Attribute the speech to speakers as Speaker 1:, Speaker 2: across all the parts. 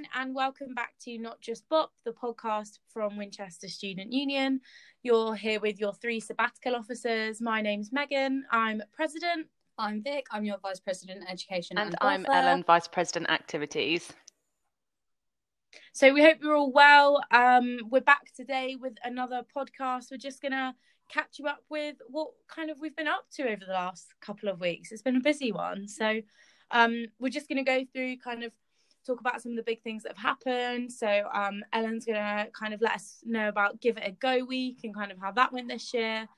Speaker 1: everyone, and welcome back to Not Just Bop, the podcast from Winchester Student Union. You're here with your three sabbatical officers. My name's Megan. I'm president.
Speaker 2: I'm Vic. I'm your vice president education,
Speaker 3: and, and I'm Ellen, vice president activities.
Speaker 1: So we hope you're all well. Um, we're back today with another podcast. We're just gonna catch you up with what kind of we've been up to over the last couple of weeks. It's been a busy one, so um, we're just gonna go through kind of talk about some of the big things that have happened. So um, Ellen's gonna kind of let us know about Give It a Go week and kind of how that went this year.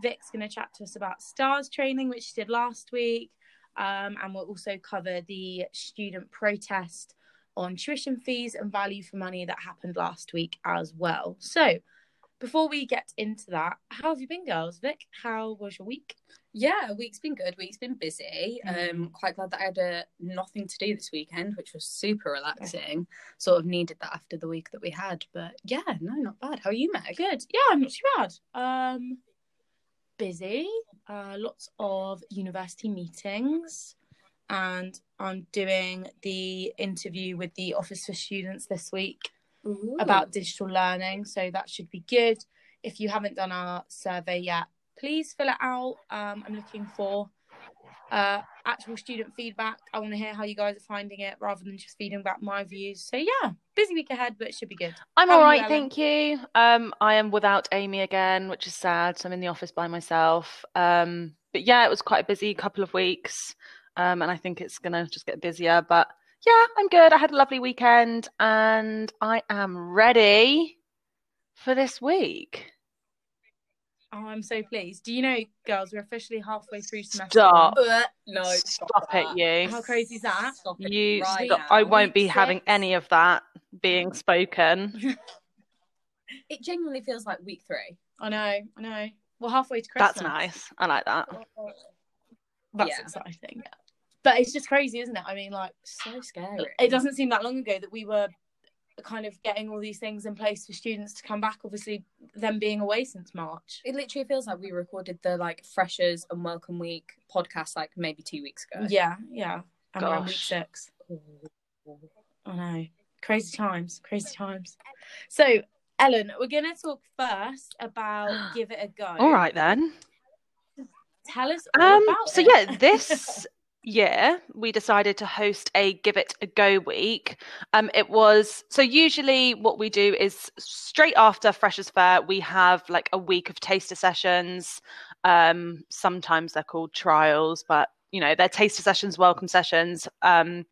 Speaker 1: Vic's gonna chat to us about STARS training, which she did last week, um, and we'll also cover the student protest on tuition fees and value for money that happened last week as well. So before we get into that, how have you been, girls? Vic, how was your week?
Speaker 2: Yeah, week's been good. Week's been busy. Mm. Um, quite glad that I had uh, nothing to do this weekend, which was super relaxing. Sort of needed that after the week that we had. But yeah, no, not bad. How are you, Meg?
Speaker 1: Good. Yeah, I'm not too bad. Um, busy. Uh, lots of university meetings, and I'm doing the interview with the Office for Students this week Ooh. about digital learning. So that should be good. If you haven't done our survey yet, please fill it out. Um, I'm looking for uh, actual student feedback. I want to hear how you guys are finding it rather than just feeding back my views. So yeah, busy week ahead, but it should be good.
Speaker 3: I'm how all right, you, thank you. Um, I am without Amy again, which is sad. So I'm in the office by myself. Um, but yeah, it was quite a busy couple of weeks, um, and I think it's gonna just get busier. But yeah, I'm good. I had a lovely weekend, and I am ready for this week.
Speaker 1: Oh, I'm so pleased. Do you know, girls, we're officially halfway through semester.
Speaker 3: Stop.
Speaker 2: No,
Speaker 3: stop, stop it, you.
Speaker 1: How crazy is that?
Speaker 3: Stop you right stop. I won't be six. having any of that being spoken.
Speaker 2: it genuinely feels like week three.
Speaker 1: I know, I know. We're halfway to Christmas.
Speaker 3: That's nice. I like that.
Speaker 1: That's yeah. exciting. But it's just crazy, isn't it? I mean, like,
Speaker 2: so scary.
Speaker 1: It doesn't seem that long ago that we were kind of getting all these things in place for students to come back obviously them being away since march.
Speaker 2: It literally feels like we recorded the like freshers and welcome week podcast like maybe two weeks ago.
Speaker 1: Yeah yeah. And we're week six. I know. Crazy times crazy times. So ellen we're going to talk first about give it a go.
Speaker 3: All right then.
Speaker 1: Tell us um
Speaker 3: so
Speaker 1: it.
Speaker 3: yeah this year, we decided to host a Give It a Go week. Um, it was so usually what we do is straight after Freshers Fair, we have like a week of taster sessions. Um, sometimes they're called trials, but you know, they're taster sessions, welcome sessions. Um,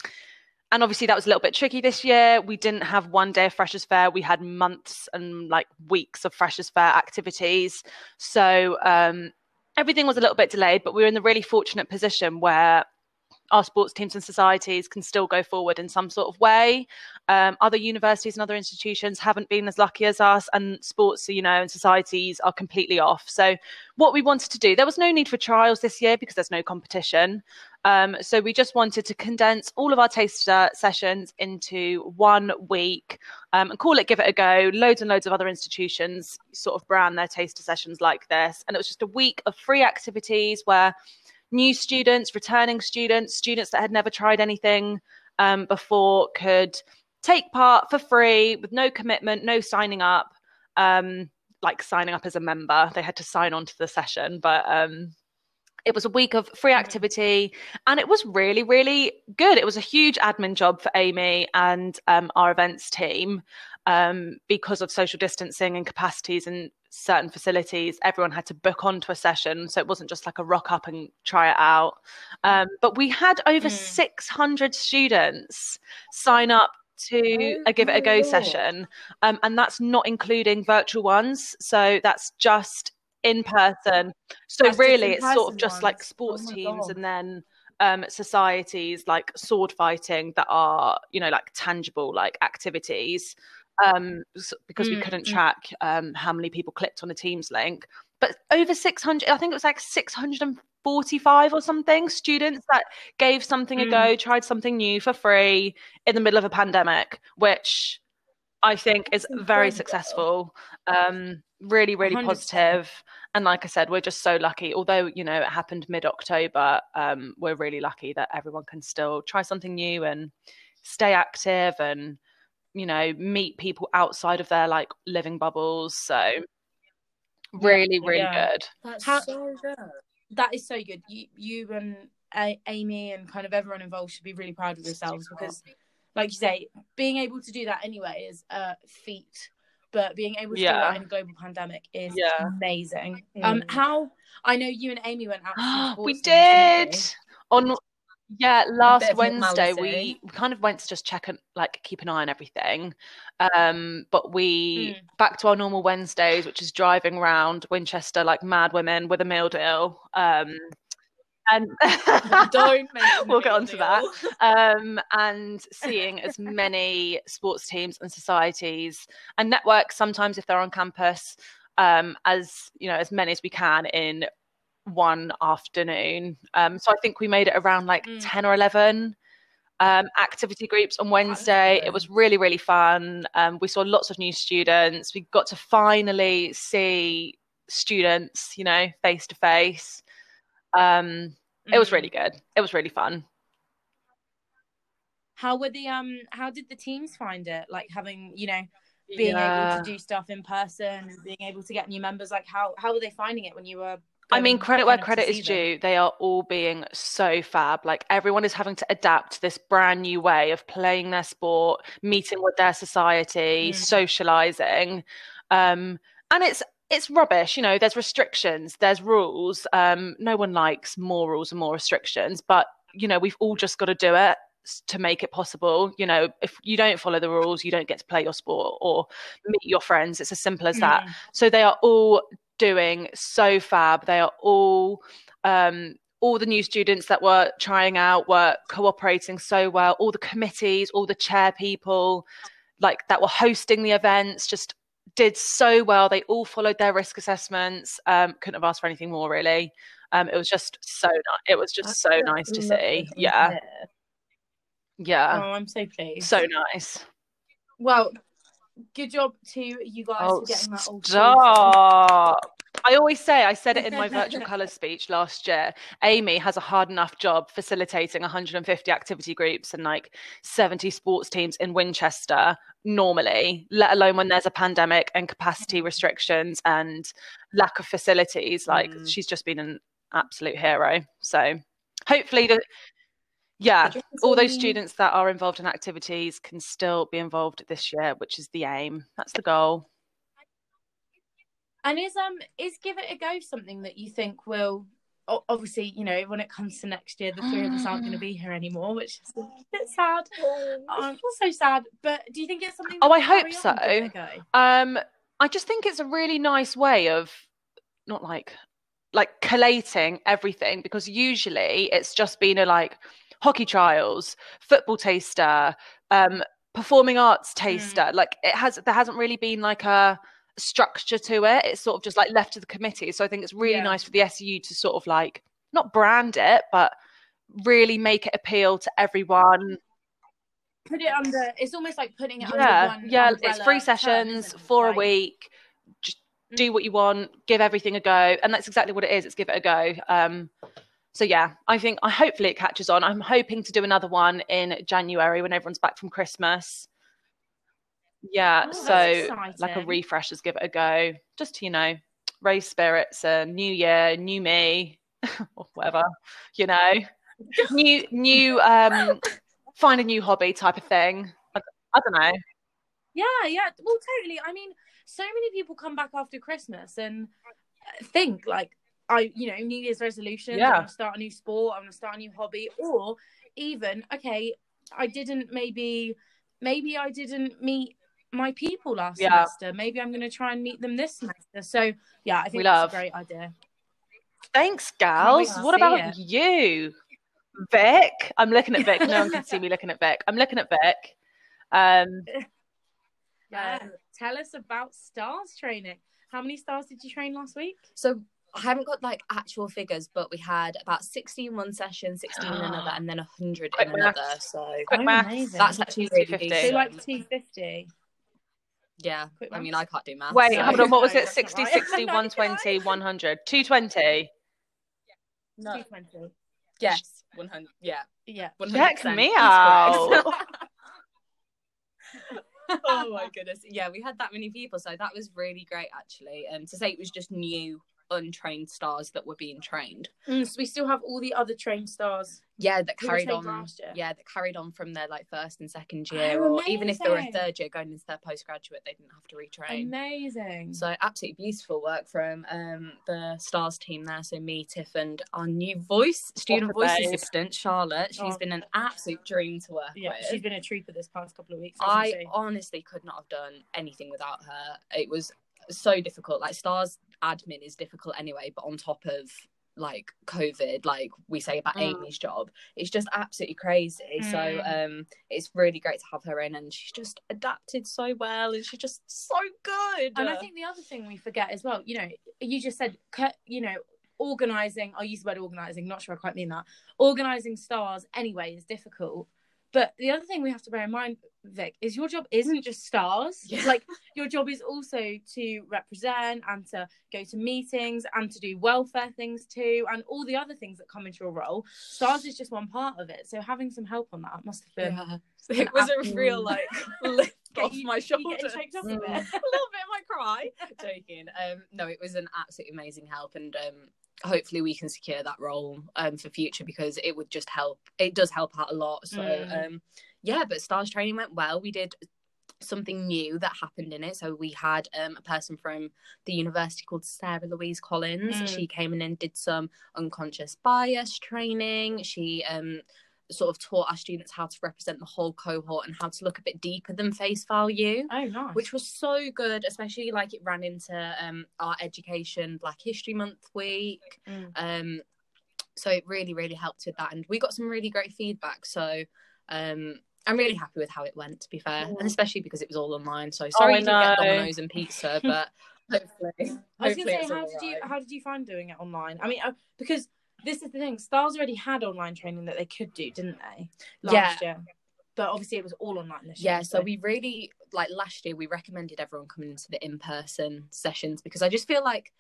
Speaker 3: and obviously that was a little bit tricky this year. We didn't have one day of Freshers Fair. We had months and like weeks of Freshers Fair activities. So um, everything was a little bit delayed, but we were in the really fortunate position where our sports teams and societies can still go forward in some sort of way. Um, other universities and other institutions haven't been as lucky as us, and sports, you know, and societies are completely off. So, what we wanted to do, there was no need for trials this year because there's no competition. Um, so, we just wanted to condense all of our taster sessions into one week um, and call it Give It a Go. Loads and loads of other institutions sort of brand their taster sessions like this. And it was just a week of free activities where new students, returning students, students that had never tried anything um, before could take part for free with no commitment, no signing up. Um, like signing up as a member, they had to sign on to the session, but um, it was a week of free activity and it was really really good it was a huge admin job for amy and um, our events team um, because of social distancing and capacities and certain facilities, everyone had to book onto a session. So it wasn't just like a rock up and try it out. Um, but we had over mm. 600 students sign up to oh, a Give It a Go session. Um, and that's not including virtual ones. So that's just in person. So that's really, it's sort of just ones. like sports oh teams God. and then. Um, societies like sword fighting that are you know like tangible like activities um, because mm, we couldn't mm. track um, how many people clicked on a Teams link. But over 600, I think it was like 645 or something students that gave something mm. a go, tried something new for free in the middle of a pandemic, which I think is very successful. Um, really, really 100%. positive. And like I said, we're just so lucky. Although you know it happened mid October, um, we're really lucky that everyone can still try something new and stay active and you know, meet people outside of their like living bubbles. So really, really
Speaker 1: Yeah.
Speaker 3: good.
Speaker 2: That's
Speaker 1: How-
Speaker 2: so good.
Speaker 1: that is so good. You, you and A- Amy and kind of everyone involved should be really proud of yourselves because, like you say, being able to do that anyway is a feat. But being able to do that in a global pandemic is
Speaker 3: Yeah.
Speaker 1: amazing. Um,
Speaker 2: Mm.
Speaker 1: how I know you and Amy went out.
Speaker 3: We
Speaker 1: didn't
Speaker 3: did
Speaker 1: you?
Speaker 3: on yeah last wednesday we,
Speaker 2: normality.
Speaker 3: we kind of went to just check and like keep an eye on everything um but we
Speaker 1: Mm.
Speaker 3: back to our normal wednesdays which is driving around winchester like mad women with a meal deal um and
Speaker 2: Don't
Speaker 3: we'll get
Speaker 2: meal
Speaker 3: on to that um, and seeing as many sports teams and societies and networks sometimes if they're on campus um, as you know as many as we can in one afternoon um, so i think we made it around like
Speaker 1: Mm.
Speaker 3: 10 or 11 um, activity groups on wednesday it was really really fun um, we saw lots of new students we got to finally see students you know face to face um it was
Speaker 1: Mm.
Speaker 3: really good it was really fun
Speaker 1: How were the um? How did the teams find it? Like having you know being able to do stuff in person, and being able to get new members. Like how how were they finding it when you were?
Speaker 3: I mean, credit where
Speaker 1: kind of to
Speaker 3: credit is due. They are all being so fab. Like everyone is having to adapt to this brand new way of playing their sport, meeting with their society,
Speaker 1: Mm.
Speaker 3: socializing. Um, and it's it's rubbish, you know, there's restrictions, there's rules. Um, no one likes more rules and more restrictions, but you know, we've all just got to do it to make it possible. You know, if you don't follow the rules, you don't get to play your sport or meet your friends. It's as simple as that.
Speaker 1: Mm.
Speaker 3: So they are all doing so fab. They are all um, all the new students that were trying out were cooperating so well. All the committees, all the chair people, like that were hosting the events, just did so well. They all followed their risk assessments. Um, couldn't have asked for anything more, really. Um, it was just so nice. It was just so nice to see. Yeah, yeah,
Speaker 1: Oh, I'm so pleased.
Speaker 3: so nice.
Speaker 1: well, good job to you guys
Speaker 3: Oh,
Speaker 1: for getting that all.
Speaker 3: stop. I always say, I said it in my virtual colours speech last year. Amy has a hard enough job facilitating 150 activity groups and like 70 sports teams in Winchester normally, let alone when there's a pandemic and capacity restrictions and lack of facilities. Like,
Speaker 2: Mm.
Speaker 3: she's just been an absolute hero. So, hopefully, the yeah, all those students that are involved in activities can still be involved this year, which is the aim. That's the goal.
Speaker 1: And is um is give it a go something that you think will obviously you know when it comes to next year the three of us aren't going to be here anymore, which is a bit sad. I'm so sad. But do you think it's something?
Speaker 3: Oh, I hope so.
Speaker 1: and give it a go?
Speaker 3: Um, I just think it's a really nice way of not like like collating everything because usually it's just been a like hockey trials, football taster, um, performing arts taster. Like it has there hasn't really been like a structure to it. It's sort of just like left to the committee. So I think it's really
Speaker 1: Yeah.
Speaker 3: nice for the SU to sort of like not brand it, but really make it appeal to everyone.
Speaker 1: Put it under. It's almost like putting it
Speaker 3: yeah
Speaker 1: under one.
Speaker 3: yeah it's
Speaker 1: term,
Speaker 3: sessions for a week just
Speaker 1: Mm.
Speaker 3: do what you want give everything a go and that's exactly what it is it's give it a go um so yeah i think i hopefully it catches on i'm hoping to do another one in january when everyone's back from christmas yeah
Speaker 1: Oh,
Speaker 3: so like a
Speaker 1: exciting.
Speaker 3: refresh just give it a go just to you know raise spirits a new year new me or whatever you know new new um find a new hobby type of thing i, I don't know
Speaker 1: Yeah, yeah. Well, totally. I mean, so many people come back after Christmas and uh, think like, I, you know, New Year's resolutions.
Speaker 3: Yeah.
Speaker 1: I want to start a new sport. I want to start a new hobby, or even okay, I didn't maybe, maybe I didn't meet my people last
Speaker 3: Yeah.
Speaker 1: semester. Maybe I'm going to try and meet them this semester. So yeah, I think
Speaker 3: We
Speaker 1: that's
Speaker 3: love.
Speaker 1: a great idea.
Speaker 3: Thanks,
Speaker 1: wait
Speaker 3: gals. What about
Speaker 1: it.
Speaker 3: you, Vic? I'm looking at Vic. No one can see me looking at Vic. I'm looking at Vic. Um,
Speaker 1: Yeah. Tell us about stars training. How many stars did you train last week?
Speaker 2: So I haven't got like actual figures, but we had about 60 in one session, 16 in another, and then 100
Speaker 3: Quick
Speaker 2: in another. So
Speaker 3: quick
Speaker 1: Oh,
Speaker 3: maths.
Speaker 2: that's actually really
Speaker 3: 250.
Speaker 1: So like 250.
Speaker 2: yeah.
Speaker 1: Quick
Speaker 2: I mean. I can't do math.
Speaker 3: Wait,
Speaker 2: so-
Speaker 3: hold on. What was it? 60, 60, 120, 100, 220.
Speaker 2: No.
Speaker 1: 220.
Speaker 2: Yes, 100. Yeah.
Speaker 1: Yeah.
Speaker 2: 100%.
Speaker 3: Check me out.
Speaker 2: oh my goodness. Yeah, we had that many people, so that was really great actually. And um, to say it was just new untrained stars that were being trained.
Speaker 1: Mm, so we still have all the other trained stars.
Speaker 2: Yeah, that carried on. Yeah, that carried on from their like first and second year, oh, or even if they were a third year going into their postgraduate, they didn't have to retrain.
Speaker 1: Amazing.
Speaker 2: So absolutely beautiful work from um, the stars team there. So me, Tiff, and our new voice student voice babe. assistant Charlotte. She's oh. been an absolute dream to work
Speaker 1: yeah,
Speaker 2: with.
Speaker 1: She's been a trooper this past couple of weeks.
Speaker 2: I honestly could not have done anything without her. It was so difficult. Like stars admin is difficult anyway, but on top of like COVID, like we say about mm. Amy's job, it's just absolutely crazy. Mm. So um it's really great to have her in and she's just adapted so well and she's just so good.
Speaker 1: And I think the other thing we forget as well, you know, you just said you know, organizing, I use the word organizing, not sure I quite mean that. Organizing stars anyway is difficult. But the other thing we have to bear in mind, Vic, is your job isn't just stars. Yeah. Like your job is also to represent and to go to meetings and to do welfare things too, and all the other things that come into your role. Stars is just one part of it. So having some help on that must have been.
Speaker 2: Yeah. It was a real like lift off you, my shoulders.
Speaker 1: a, mm. a, little bit,
Speaker 2: I might cry. Joking. Um, no, it was an absolutely amazing help, and um, hopefully we can secure that role um, for future because it would just help it does help out a lot. So mm. um yeah but stars training went well. We did something new that happened in it. So we had um, a person from the university called sarah louise collins. Mm. she came in and did some unconscious bias training. She um sort of taught our students how to represent the whole cohort and how to look a bit deeper than face value.
Speaker 1: Oh, nice.
Speaker 2: Which was so good, especially like it ran into um, our education Black History Month week. Mm. Um, so it really, really helped with that. And we got some really great feedback. So um, I'm really happy with how it went, to be fair. And especially because it was all online. So sorry oh, you didn't get Domino's and pizza, but hopefully.
Speaker 1: I was going to say, how did, right. you, how did you find doing it online? I mean, uh, because this is the thing. Stars already had online training that they could do, didn't they? Last yeah. year. But obviously it was all online this
Speaker 2: year.
Speaker 1: Yeah,
Speaker 2: so, so we really like last year we recommended everyone coming into the in-person sessions because I just feel like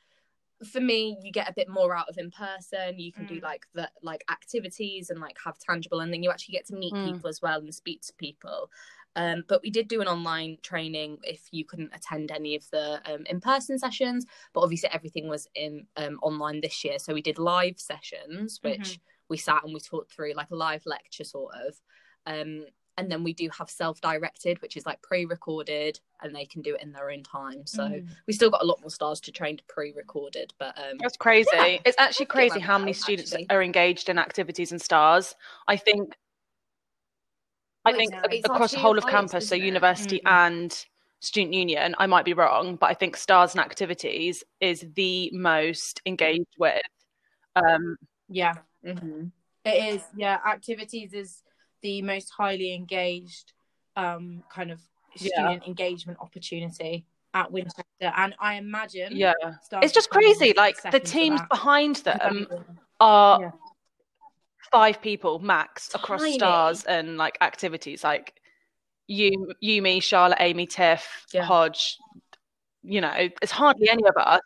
Speaker 2: for me you get a bit more out of in person you can mm. do like the like activities and like have tangible and then you actually get to meet mm. people as well and speak to people um, but we did do an online training if you couldn't attend any of the um, in-person sessions. But obviously everything was in um, online this year, so we did live sessions, which mm-hmm. we sat and we talked through like a live lecture sort of. Um, and then we do have self-directed, which is like pre-recorded, and they can do it in their own time. So mm. we still got a lot more stars to train to pre-recorded, but um,
Speaker 3: that's crazy. Yeah, it's actually crazy how many students actually. are engaged in activities and stars. I think I think it's across the whole of campus, so university mm-hmm. and student union, I might be wrong, but I think stars and activities is the most engaged with. Um,
Speaker 1: yeah, mm-hmm. it is. Yeah, activities is the most highly engaged um, kind of student yeah. engagement opportunity at Winchester, and I imagine,
Speaker 3: yeah, it's just crazy. Like the teams behind them are yeah five people max across stars and like activities like you you me charlotte amy tiff yeah. hodge you know it's hardly any of us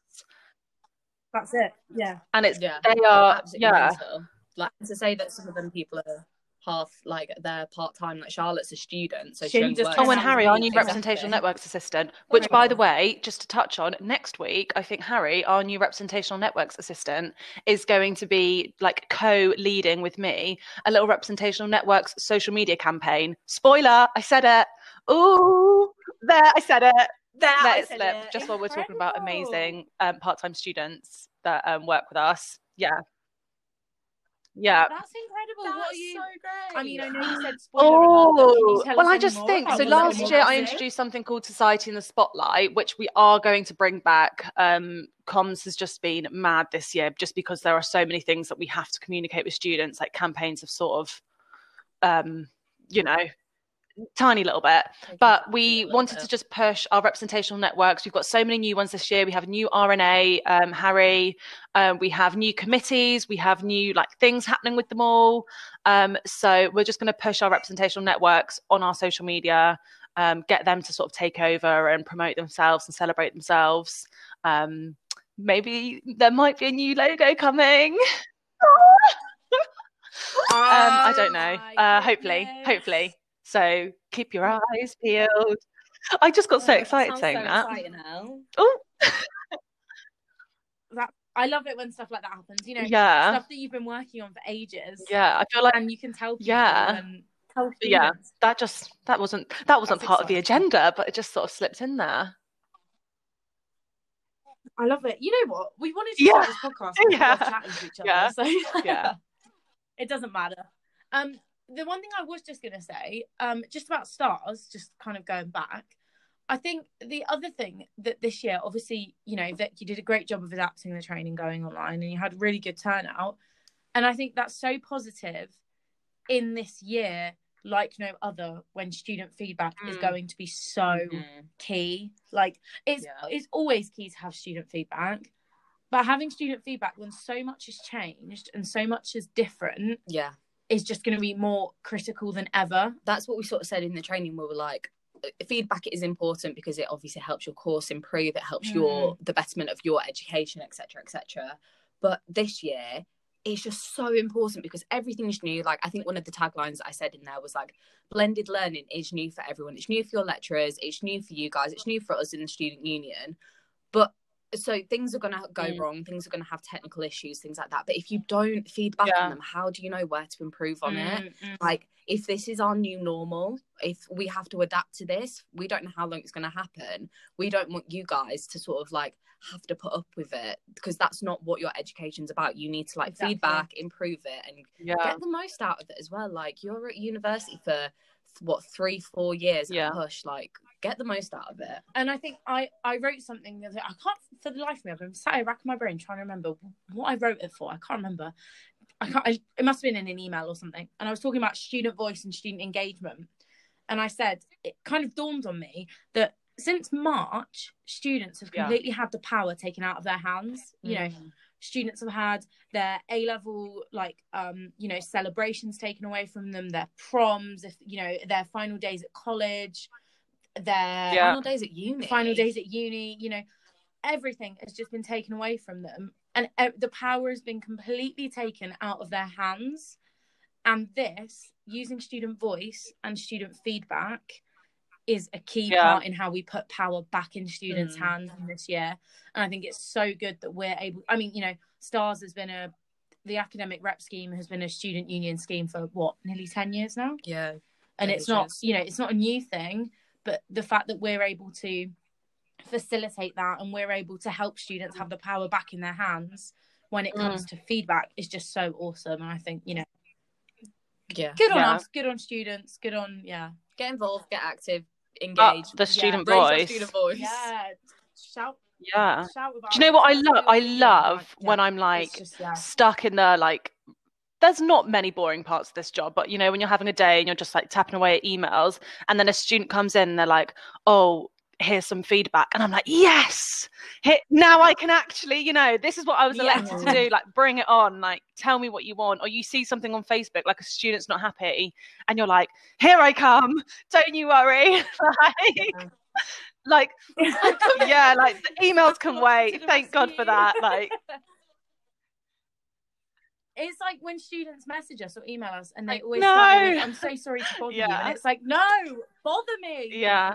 Speaker 1: that's it yeah
Speaker 3: and it's yeah. they are yeah
Speaker 2: mental. like to say that some of them people are half like they're part time. Like Charlotte's a student, so she, she just
Speaker 3: oh, and Harry, our new exactly. representational networks assistant. Which, by the way, just to touch on, next week I think Harry, our new representational networks assistant, is going to be like co-leading with me a little representational networks social media campaign. Spoiler, I said it. Ooh, there, I said it. There, Let it slip. It. Just while we're talking about amazing um, part-time students that um, work with us. Yeah, yeah.
Speaker 1: That's incredible. That's what are you? So great. I mean, I know you said spoiler.
Speaker 3: Oh, well, I just think so. Last year, I introduced something called Society in the Spotlight, which we are going to bring back. Um, comms has just been mad this year, just because there are so many things that we have to communicate with students. Like campaigns have sort of, um, you know, tiny little bit but we wanted to just push our representational networks. We've got so many new ones this year. We have a new rna um, harry. Um, we have new committees. We have new like things happening with them all. Um, so we're just going to push our representational networks on our social media um, get them to sort of take over and promote themselves and celebrate themselves. Um, maybe there might be a new logo coming. Um, I don't know. Uh, hopefully, hopefully. So keep your eyes peeled. I just got so
Speaker 2: Oh,
Speaker 3: excited
Speaker 2: sounds
Speaker 3: saying
Speaker 2: so
Speaker 3: that.
Speaker 2: exciting,
Speaker 3: Oh,
Speaker 1: That I love it when stuff like that happens. You know,
Speaker 3: yeah,
Speaker 1: stuff that you've been working on for ages.
Speaker 3: yeah. I feel like
Speaker 1: and you can tell people
Speaker 3: Yeah.
Speaker 1: and tell
Speaker 3: Yeah. that just that wasn't that wasn't
Speaker 1: That's
Speaker 3: part of the agenda, but it just sort of slipped in there.
Speaker 1: I love it. You know what? We wanted to
Speaker 3: Yeah.
Speaker 1: start this podcast
Speaker 3: Yeah.
Speaker 1: chatting to each other.
Speaker 3: Yeah.
Speaker 1: So
Speaker 3: Yeah.
Speaker 1: it doesn't matter. Um, the one thing I was just gonna say, um, just about stars, just kind of going back. I think the other thing that this year, obviously, you know, that you did a great job of adapting the training going online and you had really good turnout. And I think that's so positive in this year, like no other, when student feedback is
Speaker 3: Mm.
Speaker 1: going to be so
Speaker 2: Mhm.
Speaker 1: key. Like it's
Speaker 2: Yeah.
Speaker 1: it's always key to have student feedback. But having student feedback when so much has changed and so much is different
Speaker 2: Yeah.
Speaker 1: Is just going to be more critical than ever.
Speaker 2: that's what we sort of said in the training. We were like uh, feedback is important because it obviously helps your course improve. It helps your the betterment of your education etc etc but this year it's just so important because everything's new. Like i think one of the taglines i said in there was like blended learning is new for everyone. It's new for your lecturers. It's new for you guys. It's new for us in the student union. But so things are going to go
Speaker 3: Mm.
Speaker 2: wrong things are going to have technical issues things like that but if you don't feedback
Speaker 3: Yeah.
Speaker 2: on them how do you know where to improve on it
Speaker 1: Mm, mm.
Speaker 2: like if this is our new normal if we have to adapt to this we don't know how long it's going to happen we don't want you guys to sort of like have to put up with it because that's not what your education's about you need to like
Speaker 1: Exactly.
Speaker 2: feedback improve it and
Speaker 3: Yeah.
Speaker 2: get the most out of it as well like you're at university for what three four years at
Speaker 3: Yeah.
Speaker 2: push like get the most out of it
Speaker 1: And I think I I wrote something that I can't for the life of me. I've been sat here racking my brain trying to remember what I wrote it for. I can't remember. I can't. I, it must have been in an email or something. And I was talking about student voice and student engagement. And I said it kind of dawned on me that since March, students have
Speaker 3: Yeah.
Speaker 1: completely had the power taken out of their hands. You know,
Speaker 2: Mm.
Speaker 1: Students have had their A level like um you know celebrations taken away from them, their proms, if you know their final days at college, their
Speaker 3: Yeah.
Speaker 2: final days at uni
Speaker 1: final days at uni, you know, everything has just been taken away from them, and uh, the power has been completely taken out of their hands. And this, using student voice and student feedback, is a key
Speaker 3: Yeah.
Speaker 1: part in how we put power back in students'
Speaker 2: Mm.
Speaker 1: hands this year. And I think it's so good that we're able. I mean, you know, Stars has been a the academic rep scheme has been a student union scheme for what nearly 10 years now
Speaker 2: yeah
Speaker 1: and it's not you know it's not a new thing but the fact that we're able to facilitate that and we're able to help students have the power back in their hands when it comes to feedback is just so awesome and i think you know
Speaker 2: yeah
Speaker 1: good on
Speaker 3: Yeah.
Speaker 1: us good on students good on yeah
Speaker 2: get involved get active
Speaker 3: Up
Speaker 2: engage
Speaker 3: the student
Speaker 2: Raise your
Speaker 3: voice.
Speaker 2: student voice
Speaker 1: yeah shout
Speaker 3: Yeah.
Speaker 1: shout about
Speaker 3: Do you know what I love? I love
Speaker 1: like,
Speaker 3: when I'm like
Speaker 1: just, yeah.
Speaker 3: stuck in the like there's not many boring parts of this job, but you know, when you're having a day and you're just like tapping away at emails and then a student comes in and they're like, Oh, here's some feedback. And I'm like, Yes, now I can actually, you know, this is what I was elected to do. Like, bring it on, like, tell me what you want. Or you see something on Facebook, like a student's not happy, and you're like, Here I come, don't you worry. like, like yeah, like the emails can wait. Thank God for that. Like,
Speaker 1: It's like when students message us or email us and they always
Speaker 3: no.
Speaker 1: with, I'm so sorry to bother you. And it's like, no, bother me.
Speaker 3: yeah,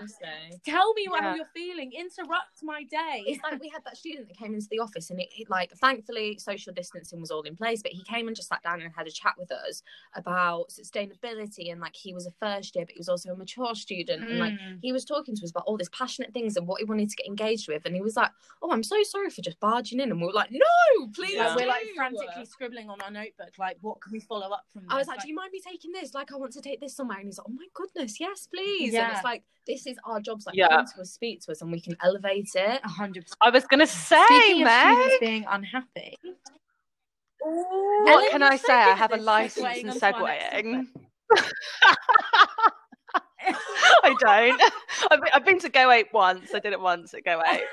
Speaker 1: Tell me how you're feeling. Interrupt my day.
Speaker 2: it's like we had that student that came into the office and it, it like thankfully social distancing was all in place but he came and just sat down and had a chat with us about sustainability and like he was a first year but he was also a mature student and like
Speaker 1: Mm.
Speaker 2: he was talking to us about all these passionate things and what he wanted to get engaged with and he was like oh i'm so sorry for just barging in and we were like no please
Speaker 3: Yeah.
Speaker 1: Like, we're like frantically scribbling on our notebook, like, what can we follow up from this?
Speaker 2: I was like, "Do you mind me taking this? Like, I want to take this somewhere." And he's like, "Oh my goodness, yes, please." And
Speaker 1: Yeah.
Speaker 2: it's like, this is our jobs. Like,
Speaker 3: Yeah.
Speaker 2: come to us, speak to us, and we can elevate it.
Speaker 1: a hundred percent.
Speaker 3: I was gonna say,
Speaker 1: Speaking of students being unhappy,
Speaker 3: What can I say? I have a license
Speaker 1: segueing
Speaker 3: in
Speaker 1: onto
Speaker 3: segueing. I don't. I've been, I've been to Go Ape once. I did it once at Go Ape.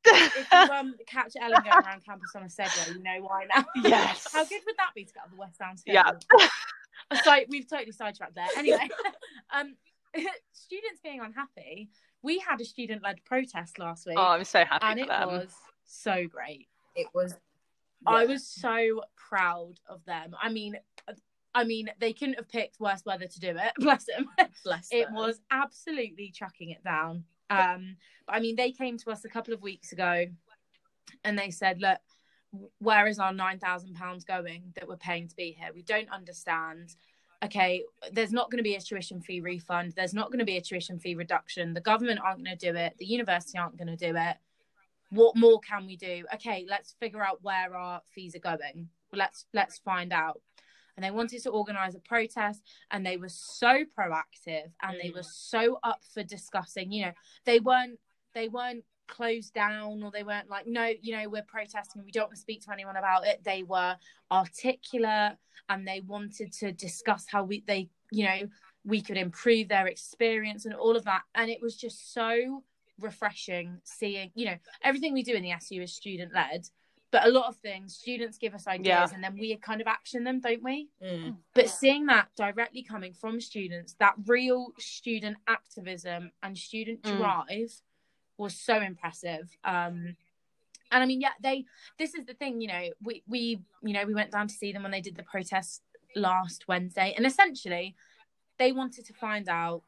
Speaker 1: if you um, catch Ellen going around campus on a Segway, you know why now.
Speaker 3: Yes.
Speaker 1: How good would that be to get out of the West Down
Speaker 3: Yeah.
Speaker 1: So we've totally sidetracked there. Anyway, um, students being unhappy. We had a student-led protest last week,
Speaker 3: Oh, I'm so happy
Speaker 1: and
Speaker 3: for
Speaker 1: it
Speaker 3: them.
Speaker 1: was so great.
Speaker 2: It was.
Speaker 1: I was so proud of them. I mean, I mean, they couldn't have picked worse weather to do it. Bless them.
Speaker 2: Bless them.
Speaker 1: it
Speaker 2: them.
Speaker 1: was absolutely chucking it down. Um, but I mean, they came to us a couple of weeks ago, and they said, "Look, where is our nine thousand pounds going that we're paying to be here? We don't understand." Okay, there's not going to be a tuition fee refund. There's not going to be a tuition fee reduction. The government aren't going to do it. The university aren't going to do it. What more can we do? Okay, let's figure out where our fees are going. Let's let's find out and they wanted to organize a protest and they were so proactive and they mm. were so up for discussing you know they weren't they weren't closed down or they weren't like no you know we're protesting and we don't want to speak to anyone about it they were articulate and they wanted to discuss how we they you know we could improve their experience and all of that and it was just so refreshing seeing you know everything we do in the SU is student led but a lot of things students give us ideas
Speaker 3: Yeah.
Speaker 1: and then we kind of action them don't we
Speaker 2: Mm.
Speaker 1: but seeing that directly coming from students that real student activism and student
Speaker 3: Mm.
Speaker 1: Was so impressive um and i mean yeah they this is the thing you know we we you know we went down to see them when they did the protest last wednesday and essentially they wanted to find out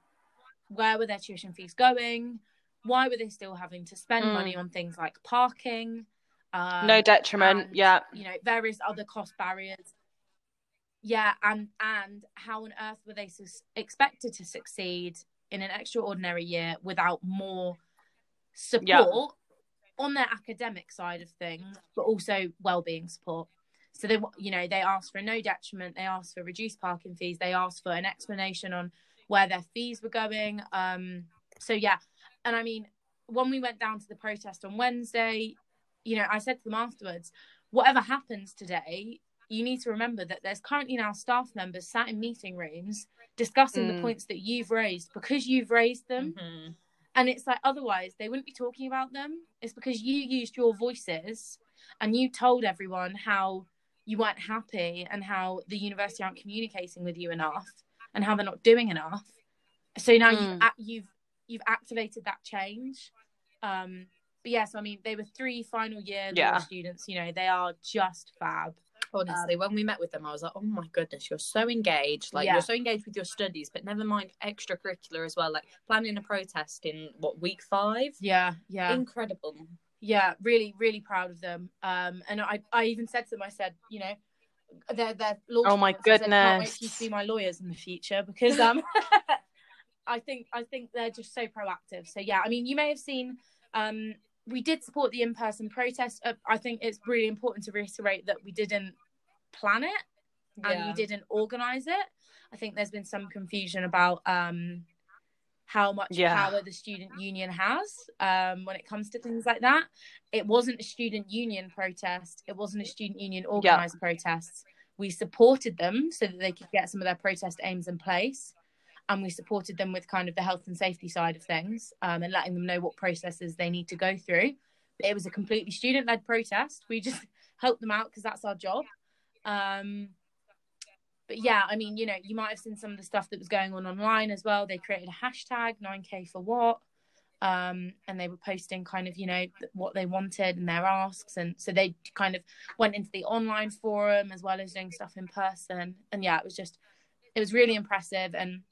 Speaker 1: where were their tuition fees going why were they still having to spend
Speaker 3: Mm.
Speaker 1: money on things like parking um,
Speaker 3: no detriment.
Speaker 1: and-
Speaker 3: yeah.
Speaker 1: you know various other cost barriers yeah and and how on earth were they sus- expected to succeed in an extraordinary year without more support
Speaker 3: Yeah.
Speaker 1: on their academic side of things but also well-being support so they you know they asked for no detriment they asked for reduced parking fees they asked for an explanation on where their fees were going um so yeah and i mean when we went down to the protest on wednesday you know i said to them afterwards whatever happens today you need to remember that there's currently now staff members sat in meeting rooms discussing the
Speaker 3: Mm.
Speaker 1: points that you've raised because you've raised them
Speaker 2: Mhm.
Speaker 1: And it's like otherwise they wouldn't be talking about them it's because you used your voices and you told everyone how you weren't happy and how the university aren't communicating with you enough and how they're not doing enough so now you've,
Speaker 3: Mm.
Speaker 1: you've you've activated that change um but yes yeah, so, i mean they were three final year
Speaker 3: Yeah.
Speaker 1: students you know they are just fab
Speaker 2: Honestly, when we met with them, I was like, "Oh my goodness, you're so engaged! Like
Speaker 1: Yeah.
Speaker 2: you're so engaged with your studies, but never mind extracurricular as well. Like planning a protest in what week five?
Speaker 1: yeah yeah
Speaker 2: Incredible.
Speaker 1: yeah really really proud of them um and i i even said to them i said you know they're they're law
Speaker 3: Oh my
Speaker 1: students. I said, "Can't wait
Speaker 3: goodness.
Speaker 1: you to be my lawyers in the future because um i think i think they're just so proactive so yeah i mean you may have seen um we did support the in-person protest uh, i think it's really important to reiterate that we didn't plan it and we didn't organize it i think there's been some confusion about um how much
Speaker 3: Yeah.
Speaker 1: power the student union has um, when it comes to things like that. It wasn't a student union protest. It wasn't a student union organized protest. We supported them so that they could get some of their protest aims in place. And we supported them with kind of the health and safety side of things um, and letting them know what processes they need to go through. It was a completely student led protest. We just helped them out because that's our job. Um, but yeah, I mean, you know, you might have seen some of the stuff that was going on online as well. They created a hashtag 9K for what? Um, and they were posting kind of, you know, what they wanted and their asks. And so they kind of went into the online forum as well as doing stuff in person. And yeah, it was just, it was really impressive. And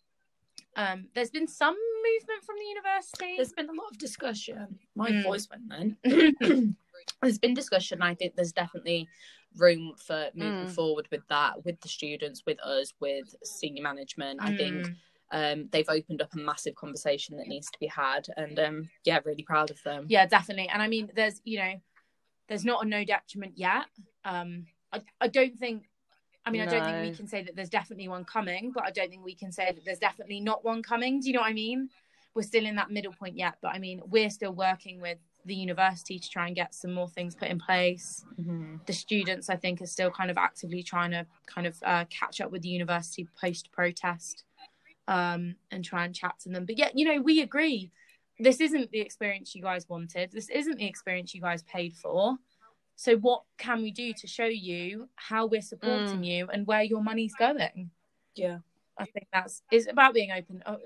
Speaker 1: um, there's been some movement from the university.
Speaker 2: There's been a lot of discussion. My
Speaker 1: Mm.
Speaker 2: voice went then. there's been discussion. I think there's definitely room for moving
Speaker 3: Mm.
Speaker 2: forward with that, with the students, with us, with senior management. I think
Speaker 1: Mm.
Speaker 2: um, they've opened up a massive conversation that needs to be had, and um, yeah, really proud of them.
Speaker 1: yeah definitely and i mean there's you know there's not a no detriment yet um i, I don't think i mean i don't think we can say that there's definitely one coming but i don't think we can say that there's definitely not one coming. Do you know what i mean? We're still in that middle point yet but i mean we're still working with the university to try and get some more things put in place.
Speaker 2: Mhm.
Speaker 1: the students i think are still kind of actively trying to kind of uh, catch up with the university post protest um, and try and chat to them. But yeah you know we agree. This isn't the experience you guys wanted. This isn't the experience you guys paid for so what can we do to show you how we're supporting
Speaker 3: Mm.
Speaker 1: you and where your money's going
Speaker 2: Yeah.
Speaker 1: i think that's it's about being open uh,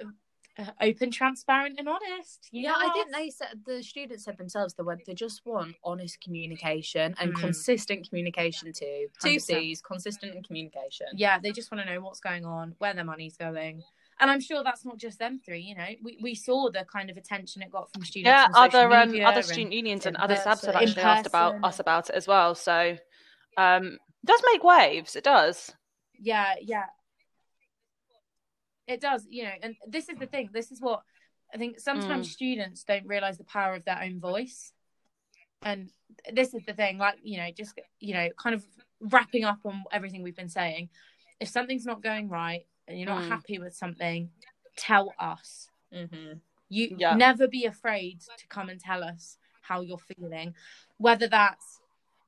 Speaker 1: uh, open, transparent, and honest. You
Speaker 2: Yeah, I think they said the students said themselves they went they just want honest communication and
Speaker 1: Mm.
Speaker 2: consistent communication too. Two
Speaker 1: 100%.
Speaker 2: C's, consistent and communication.
Speaker 1: Yeah, they just want to know what's going on, where their money's going. And I'm sure that's not just them three, you know. We, we saw the kind of attention it got from students.
Speaker 3: Yeah,
Speaker 1: on social
Speaker 3: other um, other student unions and
Speaker 2: in
Speaker 3: other subs have actually asked about us about it as well. So um, it does make waves. It does.
Speaker 1: yeah yeah it does you know and this is the thing this is what i think sometimes
Speaker 3: Mm.
Speaker 1: students don't realize the power of their own voice and this is the thing like you know just you know kind of wrapping up on everything we've been saying if something's not going right and you're not
Speaker 3: Mm.
Speaker 1: happy with something tell us
Speaker 2: Mm-hmm.
Speaker 1: you
Speaker 3: Yeah.
Speaker 1: never be afraid to come and tell us how you're feeling whether that's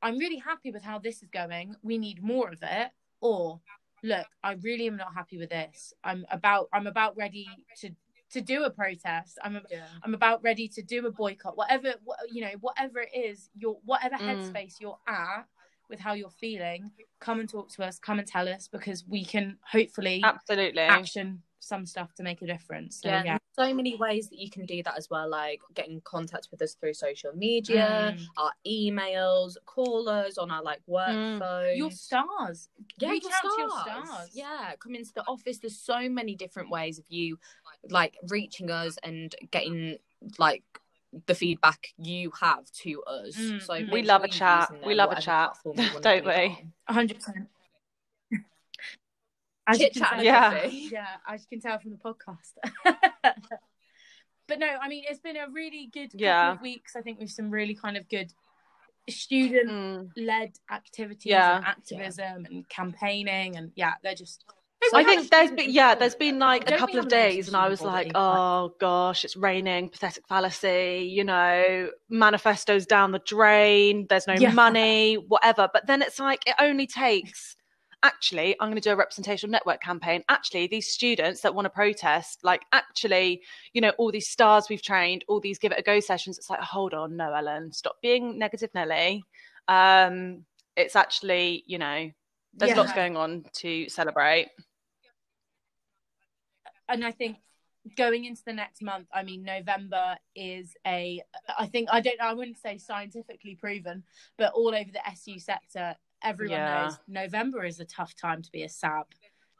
Speaker 1: i'm really happy with how this is going we need more of it or look i really am not happy with this i'm about i'm about ready to to do a protest i'm
Speaker 2: Yeah.
Speaker 1: i'm about ready to do a boycott whatever wha- you know whatever it is your whatever
Speaker 3: Mm.
Speaker 1: headspace you're at with how you're feeling come and talk to us come and tell us because we can hopefully
Speaker 3: Absolutely.
Speaker 1: action some stuff to make a difference so
Speaker 2: yeah,
Speaker 1: yeah,
Speaker 2: so many ways that you can do that as well, like getting in contact with us through social media,
Speaker 1: Mm.
Speaker 2: our emails, call us on our like work
Speaker 3: Mm.
Speaker 2: phones.
Speaker 1: your stars
Speaker 2: yeah,
Speaker 1: reach
Speaker 2: your
Speaker 1: out to your
Speaker 2: stars.
Speaker 1: stars.
Speaker 2: Yeah, come into the office. There's so many different ways of you like reaching us and getting like the feedback you have to us.
Speaker 1: Mm,
Speaker 2: so
Speaker 1: mm.
Speaker 3: We love a chat. We love a chat.
Speaker 2: platform you wanna
Speaker 3: Don't we?
Speaker 2: on.
Speaker 1: hundred percent. As you
Speaker 2: Chit
Speaker 1: can
Speaker 2: chat
Speaker 1: tell-
Speaker 3: Yeah.
Speaker 1: yeah, as you can tell from the podcast. but no, I mean it's been a really good couple
Speaker 3: Yeah.
Speaker 1: of weeks. I think with some really kind of good student
Speaker 3: Mm.
Speaker 1: led activities
Speaker 3: Yeah.
Speaker 1: and activism and campaigning and yeah, they're just
Speaker 3: I think there's been yeah, there's been like a couple of days, and I was like, oh gosh, it's raining, pathetic fallacy, you know, manifestos down the drain, there's no
Speaker 1: Yeah.
Speaker 3: money, whatever. But then it's like it only takes. Actually, I'm going to do a representational network campaign. Actually, these students that want to protest, like, actually, you know, all these stars we've trained, all these give it a go sessions. It's like, hold on, no, Ellen, stop being negative, Nelly. Um, it's actually, you know, there's
Speaker 1: Yeah.
Speaker 3: lots going on to celebrate.
Speaker 1: And I think going into the next month, I mean, November is a, I think, I don't, I wouldn't say scientifically proven, but all over the SU sector, everyone
Speaker 3: Yeah.
Speaker 1: knows November is a tough time to be a SAB.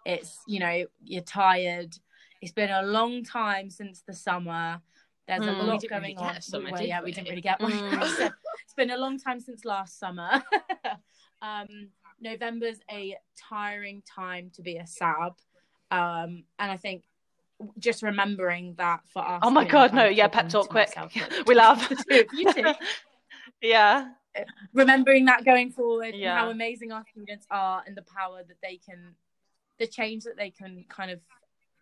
Speaker 1: It's, you know, you're tired. It's been a long time since the summer. There's a
Speaker 3: Mm. We
Speaker 1: lot going
Speaker 2: really
Speaker 1: on.
Speaker 2: summer,
Speaker 1: well, yeah, we
Speaker 2: we?
Speaker 1: didn't really get one.
Speaker 3: Mm.
Speaker 1: It's been a long time since last summer. um, November's a tiring time to be a SAB. Um, and I think just remembering that for us.
Speaker 3: Oh my god, no, yeah, pep talk quick. we love.
Speaker 1: the two of you two.
Speaker 3: yeah.
Speaker 1: remembering that going forward
Speaker 3: Yeah.
Speaker 1: how amazing our students are and the power that they can the change that they can kind of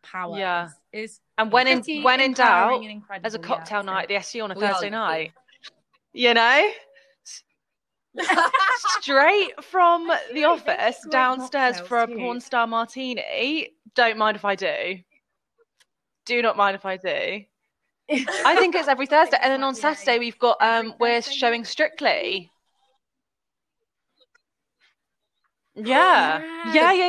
Speaker 1: power
Speaker 3: Yeah.
Speaker 1: is, is
Speaker 3: And when in when in doubt, there's a
Speaker 1: yeah,
Speaker 3: cocktail
Speaker 1: so-
Speaker 3: night at the SU on a Thursday night. You know? Straight from the office downstairs for a porn star martini. Don't mind if I do. Do not mind if I do. I think it's every Thursday. And then on Saturday we've got um we're showing. Strictly. Yeah.
Speaker 1: Yeah.
Speaker 3: Yeah, yeah,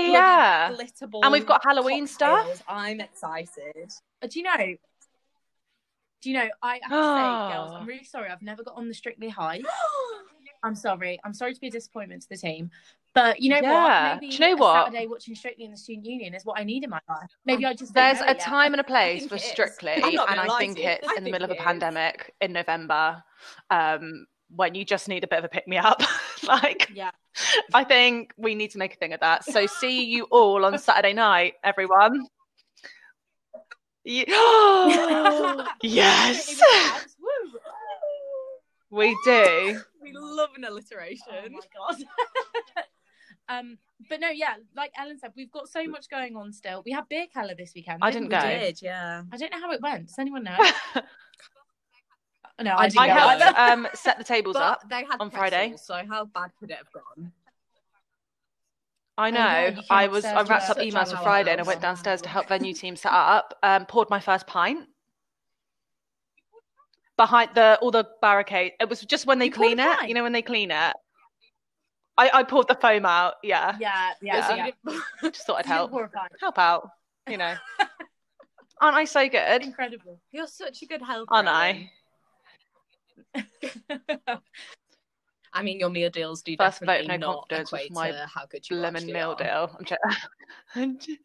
Speaker 3: yeah. And we've got Halloween stuff.
Speaker 2: I'm excited.
Speaker 1: Uh, do you know do you know i have to say girls i'm really sorry i've never got on the strictly high i'm sorry i'm sorry to be a disappointment to the team but you know
Speaker 3: Yeah.
Speaker 1: what maybe
Speaker 3: Do you know
Speaker 1: a
Speaker 3: what?
Speaker 1: saturday watching strictly in the student union is what i need in my life maybe i just
Speaker 3: There's a
Speaker 1: it yet.
Speaker 3: time and a place for. Strictly, and I think it's
Speaker 2: I
Speaker 3: in the
Speaker 2: think
Speaker 3: middle of a
Speaker 2: it is.
Speaker 3: pandemic in November, um, when you just need a bit of a pick me up. like,
Speaker 1: yeah
Speaker 3: I think we need to make a thing of that. So, see you all on Saturday night, everyone. Ye- yes, we do.
Speaker 2: We love an alliteration.
Speaker 1: Oh my god. Um, but no, yeah, like Ellen said, we've got so much going on still. We had beer keller this weekend.
Speaker 3: I
Speaker 1: didn't
Speaker 3: didn't
Speaker 1: we?
Speaker 3: go.
Speaker 2: did, yeah.
Speaker 1: I don't know how it went. Does anyone know? no, I
Speaker 2: I
Speaker 1: didn't
Speaker 3: I
Speaker 1: go
Speaker 2: go
Speaker 3: helped um, set the tables
Speaker 2: But
Speaker 3: up.
Speaker 2: they had
Speaker 3: on Friday.
Speaker 2: so how bad could it have gone?
Speaker 3: I know.
Speaker 1: yeah, you
Speaker 3: I was. I wrapped up emails for Friday, and I went downstairs to help venue team set up. Um, poured my first pint behind the all the barricade. It was just when they
Speaker 1: You
Speaker 3: clean it. You know when they clean it. I, I poured the foam out. Yeah,
Speaker 1: Yeah, yeah,
Speaker 3: Yeah.
Speaker 1: yeah.
Speaker 2: So you
Speaker 3: just thought I'd help.
Speaker 1: pour a pint.
Speaker 3: Help out. You know. Aren't I so good?
Speaker 1: Incredible.
Speaker 2: You're such a good helper.
Speaker 3: Aren't I?
Speaker 2: I mean, your meal deals do
Speaker 3: First
Speaker 2: definitely
Speaker 3: of no
Speaker 2: not equate
Speaker 3: my
Speaker 2: to how good you
Speaker 3: Lemon meal
Speaker 2: are.
Speaker 3: deal. I'm joking.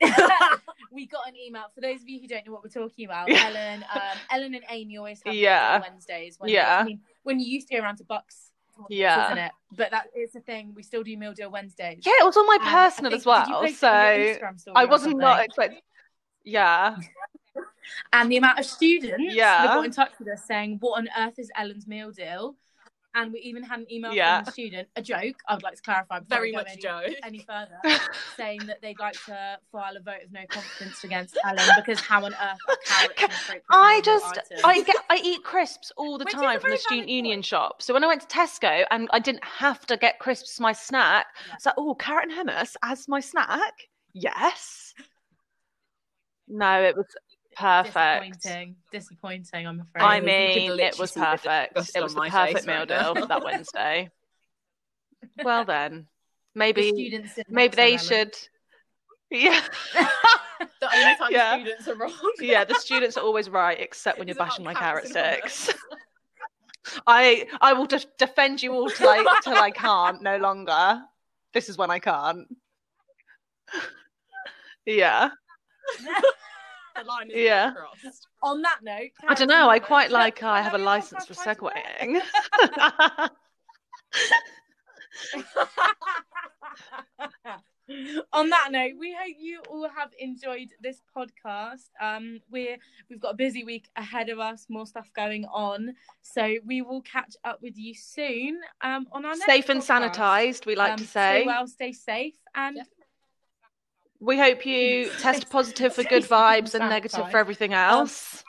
Speaker 1: we got an email for those of you who don't know what we're talking about. Ellen, um, Ellen and Amy always have
Speaker 3: Yeah.
Speaker 1: on Wednesdays. When
Speaker 3: Yeah.
Speaker 1: I mean, when you used to go around to Bucks,
Speaker 3: Yeah.
Speaker 1: isn't it? But that is a thing. We still do meal deal Wednesdays.
Speaker 3: yeah, it was on my
Speaker 1: um, I
Speaker 3: personal
Speaker 1: think-
Speaker 3: as well. So
Speaker 1: on your Instagram story
Speaker 3: I wasn't not expecting. Yeah.
Speaker 1: And the amount of students
Speaker 3: Yeah.
Speaker 1: that got in touch with us saying, "What on earth is Ellen's meal deal?" And we even had an email
Speaker 3: Yeah.
Speaker 1: from a student, a joke. I would like to clarify before
Speaker 2: Very
Speaker 1: we go
Speaker 2: much
Speaker 1: any,
Speaker 2: joke.
Speaker 1: any further, saying that they'd like to file a vote of no confidence against Ellen because how on earth are carrots an appropriate
Speaker 3: I just? I get I eat crisps all the
Speaker 1: Which
Speaker 3: time from the student
Speaker 1: valid
Speaker 3: union
Speaker 1: point.
Speaker 3: shop. So when I went to Tesco and I didn't have to get crisps my snack,
Speaker 1: Yeah.
Speaker 3: it's like, oh, carrot and hummus as my snack? Yes. No, it was perfect.
Speaker 1: Disappointing. Disappointing, I'm afraid.
Speaker 3: I mean, it was perfect. It was the perfect meal
Speaker 2: right
Speaker 3: deal that Wednesday. Well then,
Speaker 1: The
Speaker 3: maybe
Speaker 1: students
Speaker 3: maybe they
Speaker 1: Ellen.
Speaker 3: should. Yeah,
Speaker 2: The only time
Speaker 3: Yeah.
Speaker 2: students are wrong.
Speaker 3: yeah. The students are always right, except when
Speaker 2: Is
Speaker 3: you're
Speaker 2: about
Speaker 3: bashing my
Speaker 2: carrots
Speaker 3: carrot
Speaker 2: and
Speaker 3: sticks. I I will de- defend you all till I till I can't no longer. This is when I can't. Yeah,
Speaker 2: the line is
Speaker 3: Yeah.
Speaker 2: crossed.
Speaker 1: On that note,
Speaker 3: I don't know. I quite
Speaker 1: carrots
Speaker 3: like. I have a license for
Speaker 1: Have we
Speaker 3: segueing.
Speaker 1: On that note, we hope you all have enjoyed this podcast. Um, we're we've got a busy week ahead of us, more stuff going on. So we will catch up with you soon. Um, on our next
Speaker 3: Safe and
Speaker 1: podcast.
Speaker 3: sanitized. We like
Speaker 1: Um,
Speaker 3: to say.
Speaker 1: Stay well, stay safe, and
Speaker 2: Yep.
Speaker 3: We hope you test positive for good vibes and negative for everything else.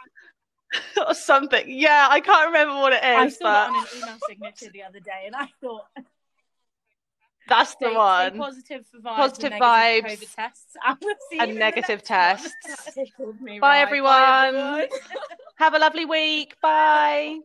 Speaker 3: or something. Yeah, I can't remember what it is.
Speaker 1: I saw that
Speaker 3: but
Speaker 1: on an email signature the other day, and I thought
Speaker 3: that's the
Speaker 1: stay
Speaker 3: one.
Speaker 1: positive for vibes,
Speaker 3: Positive
Speaker 1: and negative
Speaker 3: vibes
Speaker 1: COVID tests, and we'll
Speaker 3: and negative tests.
Speaker 1: Me,
Speaker 3: Bye,
Speaker 1: right.
Speaker 3: everyone.
Speaker 1: Bye, everyone.
Speaker 3: Have a lovely week. Bye.